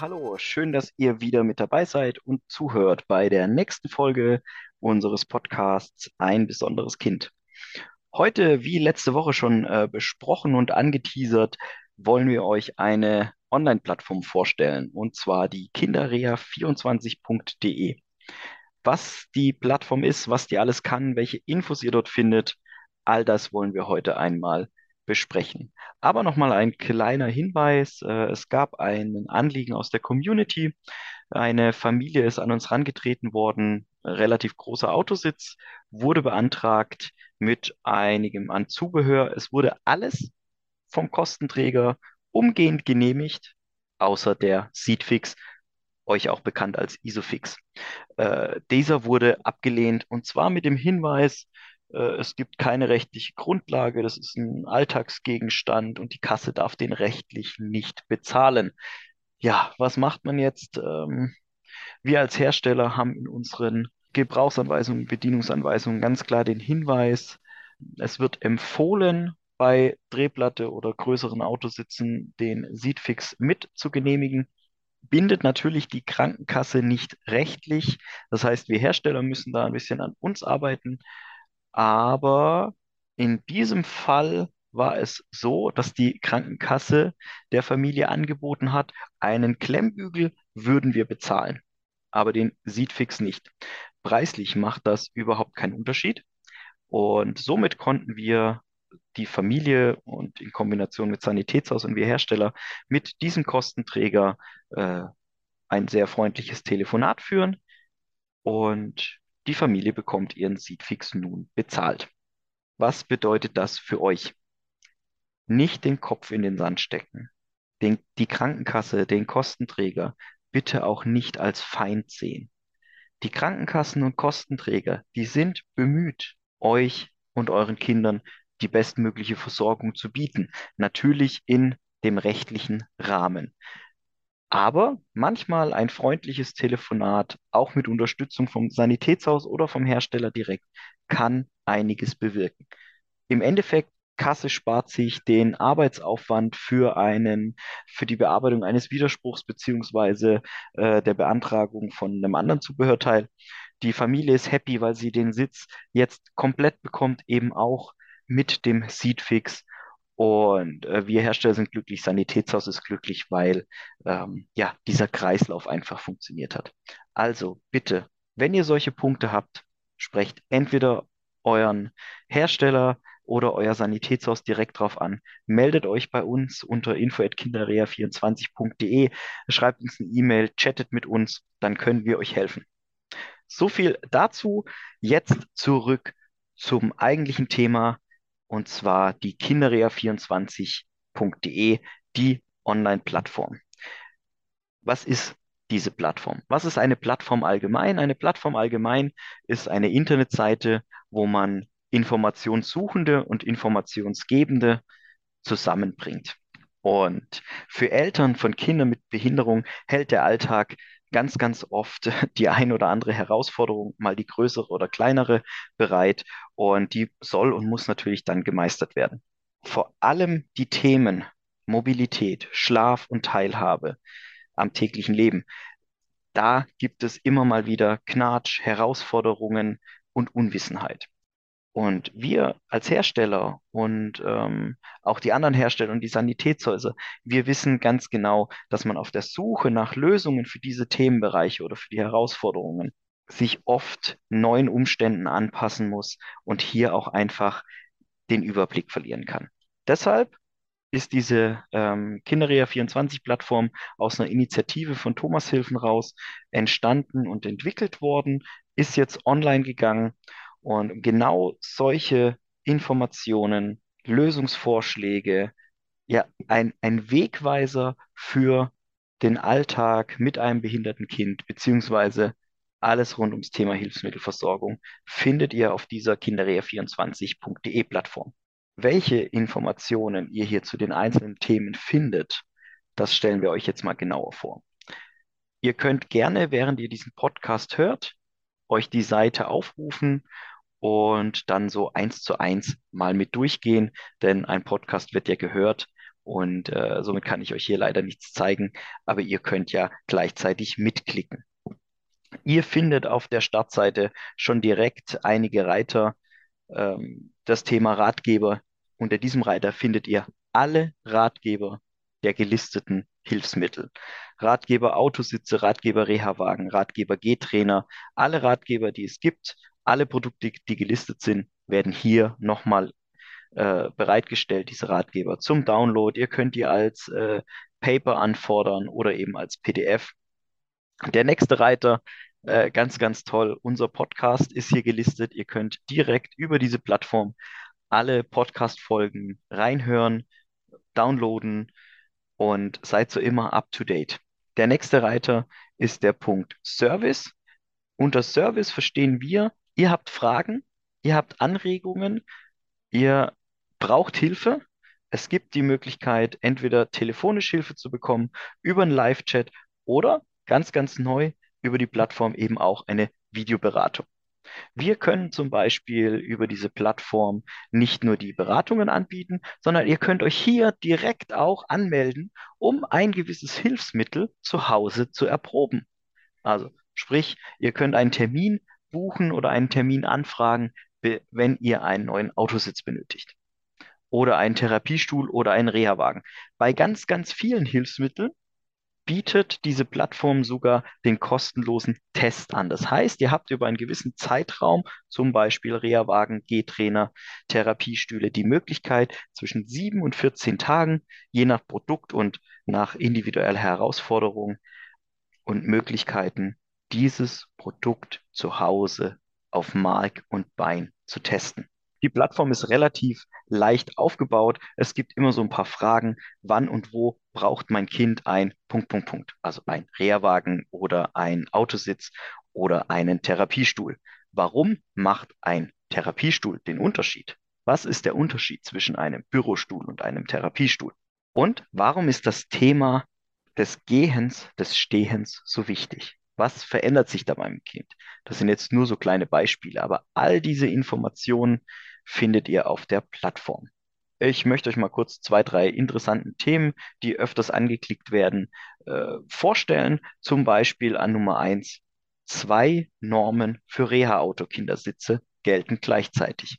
hallo, schön, dass ihr wieder mit dabei seid und zuhört bei der nächsten Folge unseres Podcasts Ein besonderes Kind. Heute, wie letzte Woche schon äh, besprochen und angeteasert, wollen wir euch eine Online-Plattform vorstellen, und zwar die kinderrea24.de. Was die Plattform ist, was die alles kann, welche Infos ihr dort findet, all das wollen wir heute einmal besprechen. Aber nochmal ein kleiner Hinweis. Äh, es gab ein Anliegen aus der Community. Eine Familie ist an uns herangetreten worden, relativ großer Autositz, wurde beantragt mit einigem an Zubehör. Es wurde alles vom Kostenträger umgehend genehmigt, außer der Seatfix, euch auch bekannt als Isofix. Äh, dieser wurde abgelehnt und zwar mit dem Hinweis, es gibt keine rechtliche Grundlage, das ist ein Alltagsgegenstand und die Kasse darf den rechtlich nicht bezahlen. Ja, was macht man jetzt? Ähm, wir als Hersteller haben in unseren Gebrauchsanweisungen, Bedienungsanweisungen ganz klar den Hinweis, es wird empfohlen, bei Drehplatte oder größeren Autositzen den Seatfix mit zu genehmigen. Bindet natürlich die Krankenkasse nicht rechtlich. Das heißt, wir Hersteller müssen da ein bisschen an uns arbeiten. Aber in diesem Fall war es so, dass die Krankenkasse der Familie angeboten hat, einen Klemmbügel würden wir bezahlen, aber den Seatfix nicht. Preislich macht das überhaupt keinen Unterschied. Und somit konnten wir die Familie und in Kombination mit Sanitätshaus und wir Hersteller mit diesem Kostenträger äh, ein sehr freundliches Telefonat führen und die Familie bekommt ihren Seatfix nun bezahlt. Was bedeutet das für euch? Nicht den Kopf in den Sand stecken. Den, die Krankenkasse, den Kostenträger bitte auch nicht als Feind sehen. Die Krankenkassen und Kostenträger, die sind bemüht, euch und euren Kindern die bestmögliche Versorgung zu bieten. Natürlich in dem rechtlichen Rahmen. Aber manchmal ein freundliches Telefonat, auch mit Unterstützung vom Sanitätshaus oder vom Hersteller direkt, kann einiges bewirken. Im Endeffekt, Kasse spart sich den Arbeitsaufwand für einen, für die Bearbeitung eines Widerspruchs beziehungsweise äh, der Beantragung von einem anderen Zubehörteil. Die Familie ist happy, weil sie den Sitz jetzt komplett bekommt, eben auch mit dem Seatfix und äh, wir Hersteller sind glücklich, Sanitätshaus ist glücklich, weil ähm, ja dieser Kreislauf einfach funktioniert hat. Also bitte, wenn ihr solche Punkte habt, sprecht entweder euren Hersteller oder euer Sanitätshaus direkt drauf an. Meldet euch bei uns unter info@kinderrea24.de, schreibt uns eine E-Mail, chattet mit uns, dann können wir euch helfen. So viel dazu. Jetzt zurück zum eigentlichen Thema und zwar die kinderrea24.de, die Online-Plattform. Was ist diese Plattform? Was ist eine Plattform allgemein? Eine Plattform allgemein ist eine Internetseite, wo man Informationssuchende und Informationsgebende zusammenbringt. Und für Eltern von Kindern mit Behinderung hält der Alltag ganz, ganz oft die ein oder andere Herausforderung, mal die größere oder kleinere bereit. Und die soll und muss natürlich dann gemeistert werden. Vor allem die Themen Mobilität, Schlaf und Teilhabe am täglichen Leben. Da gibt es immer mal wieder Knatsch, Herausforderungen und Unwissenheit. Und wir als Hersteller und ähm, auch die anderen Hersteller und die Sanitätshäuser, wir wissen ganz genau, dass man auf der Suche nach Lösungen für diese Themenbereiche oder für die Herausforderungen sich oft neuen Umständen anpassen muss und hier auch einfach den Überblick verlieren kann. Deshalb ist diese ähm, Kinderrea24-Plattform aus einer Initiative von Thomas Hilfen raus entstanden und entwickelt worden, ist jetzt online gegangen und genau solche Informationen, Lösungsvorschläge, ja, ein, ein Wegweiser für den Alltag mit einem behinderten Kind, beziehungsweise alles rund ums Thema Hilfsmittelversorgung, findet ihr auf dieser kinderrea24.de Plattform. Welche Informationen ihr hier zu den einzelnen Themen findet, das stellen wir euch jetzt mal genauer vor. Ihr könnt gerne, während ihr diesen Podcast hört, euch die Seite aufrufen und dann so eins zu eins mal mit durchgehen, denn ein Podcast wird ja gehört Und äh, somit kann ich euch hier leider nichts zeigen, aber ihr könnt ja gleichzeitig mitklicken. Ihr findet auf der Startseite schon direkt einige Reiter, ähm, das Thema Ratgeber. Unter diesem Reiter findet ihr alle Ratgeber der gelisteten Hilfsmittel. Ratgeber Autositze, Ratgeber Reha-Wagen, Ratgeber G-Trainer, alle Ratgeber, die es gibt, alle Produkte, die gelistet sind, werden hier nochmal äh, bereitgestellt, diese Ratgeber zum Download. Ihr könnt die als äh, Paper anfordern oder eben als PDF. Der nächste Reiter, äh, ganz, ganz toll. Unser Podcast ist hier gelistet. Ihr könnt direkt über diese Plattform alle Podcast-Folgen reinhören, downloaden und seid so immer up to date. Der nächste Reiter ist der Punkt Service. Unter Service verstehen wir, ihr habt Fragen, ihr habt Anregungen, ihr braucht Hilfe. Es gibt die Möglichkeit, entweder telefonisch Hilfe zu bekommen, über einen Live-Chat oder ganz, ganz neu über die Plattform eben auch eine Videoberatung. Wir können zum Beispiel über diese Plattform nicht nur die Beratungen anbieten, sondern ihr könnt euch hier direkt auch anmelden, um ein gewisses Hilfsmittel zu Hause zu erproben. Also sprich, ihr könnt einen Termin buchen oder einen Termin anfragen, wenn ihr einen neuen Autositz benötigt oder einen Therapiestuhl oder einen Reha-Wagen. Bei ganz, ganz vielen Hilfsmitteln bietet diese Plattform sogar den kostenlosen Test an. Das heißt, ihr habt über einen gewissen Zeitraum, zum Beispiel Reha-Wagen, G-Trainer, Therapiestühle, die Möglichkeit, zwischen sieben und 14 Tagen, je nach Produkt und nach individueller Herausforderung und Möglichkeiten, dieses Produkt zu Hause auf Mark und Bein zu testen. Die Plattform ist relativ leicht aufgebaut. Es gibt immer so ein paar Fragen, wann und wo braucht mein Kind ein Punkt, Punkt, Punkt. Also ein Reha-Wagen oder ein Autositz oder einen Therapiestuhl. Warum macht ein Therapiestuhl den Unterschied? Was ist der Unterschied zwischen einem Bürostuhl und einem Therapiestuhl? Und warum ist das Thema des Gehens, des Stehens so wichtig? Was verändert sich da beim Kind? Das sind jetzt nur so kleine Beispiele, aber all diese Informationen findet ihr auf der Plattform. Ich möchte euch mal kurz zwei, drei interessanten Themen, die öfters angeklickt werden, äh, vorstellen. Zum Beispiel an Nummer eins: Zwei Normen für Reha-Auto-Kindersitze gelten gleichzeitig.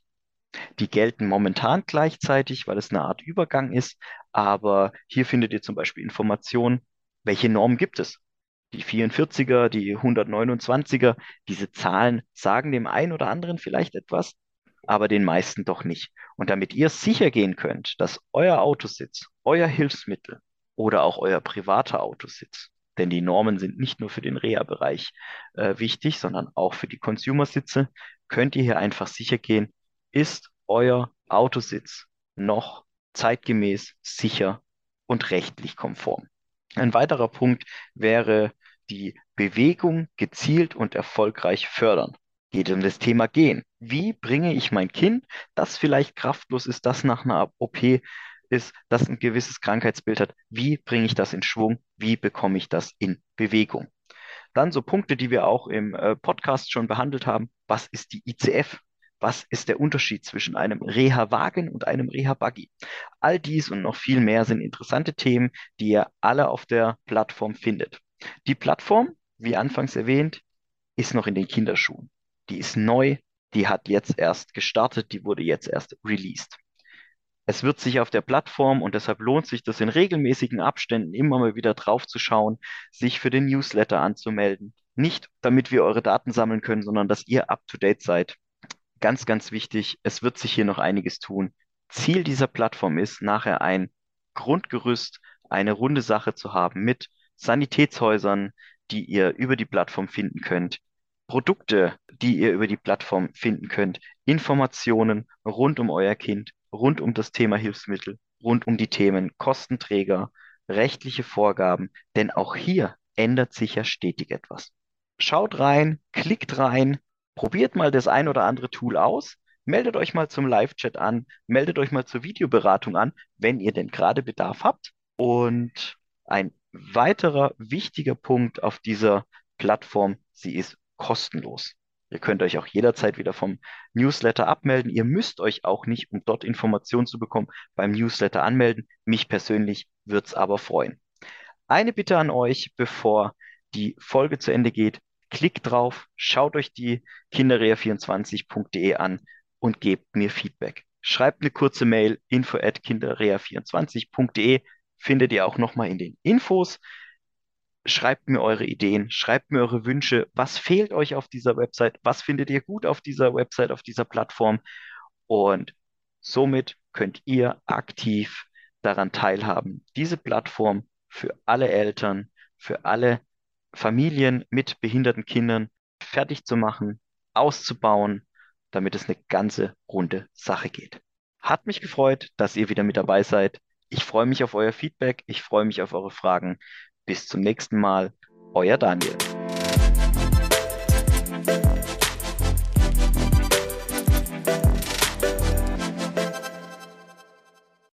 Die gelten momentan gleichzeitig, weil es eine Art Übergang ist, aber hier findet ihr zum Beispiel Informationen, welche Normen gibt es. Die 44er, die 129er, diese Zahlen sagen dem einen oder anderen vielleicht etwas, aber den meisten doch nicht. Und damit ihr sicher gehen könnt, dass euer Autositz, euer Hilfsmittel oder auch euer privater Autositz, denn die Normen sind nicht nur für den Reha-Bereich äh, wichtig, sondern auch für die Consumer-Sitze, könnt ihr hier einfach sicher gehen, ist euer Autositz noch zeitgemäß, sicher und rechtlich konform. Ein weiterer Punkt wäre die Bewegung gezielt und erfolgreich fördern geht um das Thema Gehen. Wie bringe ich mein Kind, das vielleicht kraftlos ist, das nach einer OP ist, das ein gewisses Krankheitsbild hat, wie bringe ich das in Schwung? Wie bekomme ich das in Bewegung? Dann so Punkte, die wir auch im äh, Podcast schon behandelt haben. Was ist die ICF? Was ist der Unterschied zwischen einem Reha-Wagen und einem Reha-Buggy? All dies und noch viel mehr sind interessante Themen, die ihr alle auf der Plattform findet. Die Plattform, wie anfangs erwähnt, ist noch in den Kinderschuhen die ist neu, die hat jetzt erst gestartet, die wurde jetzt erst released. Es wird sich auf der Plattform und deshalb lohnt sich das in regelmäßigen Abständen immer mal wieder drauf zu schauen, sich für den Newsletter anzumelden. Nicht damit wir eure Daten sammeln können, sondern dass ihr up to date seid. Ganz, ganz wichtig, es wird sich hier noch einiges tun. Ziel dieser Plattform ist, nachher ein Grundgerüst, eine runde Sache zu haben mit Sanitätshäusern, die ihr über die Plattform finden könnt, Produkte, die ihr über die Plattform finden könnt, Informationen rund um euer Kind, rund um das Thema Hilfsmittel, rund um die Themen Kostenträger, rechtliche Vorgaben, denn auch hier ändert sich ja stetig etwas. Schaut rein, klickt rein, probiert mal das ein oder andere Tool aus, meldet euch mal zum Live-Chat an, meldet euch mal zur Videoberatung an, wenn ihr denn gerade Bedarf habt. Und ein weiterer wichtiger Punkt auf dieser Plattform, sie ist kostenlos. Ihr könnt euch auch jederzeit wieder vom Newsletter abmelden. Ihr müsst euch auch nicht, um dort Informationen zu bekommen, beim Newsletter anmelden. Mich persönlich würde es aber freuen. Eine Bitte an euch, bevor die Folge zu Ende geht. Klickt drauf, schaut euch die kinderrea24.de an und gebt mir Feedback. Schreibt eine kurze Mail, info at kinderrea24.de, findet ihr auch nochmal in den Infos. Schreibt mir eure Ideen, schreibt mir eure Wünsche. Was fehlt euch auf dieser Website? Was findet ihr gut auf dieser Website, auf dieser Plattform? Und somit könnt ihr aktiv daran teilhaben, diese Plattform für alle Eltern, für alle Familien mit behinderten Kindern fertig zu machen, auszubauen, damit es eine ganze runde Sache geht. Hat mich gefreut, dass ihr wieder mit dabei seid. Ich freue mich auf euer Feedback, ich freue mich auf eure Fragen. Bis zum nächsten Mal, euer Daniel.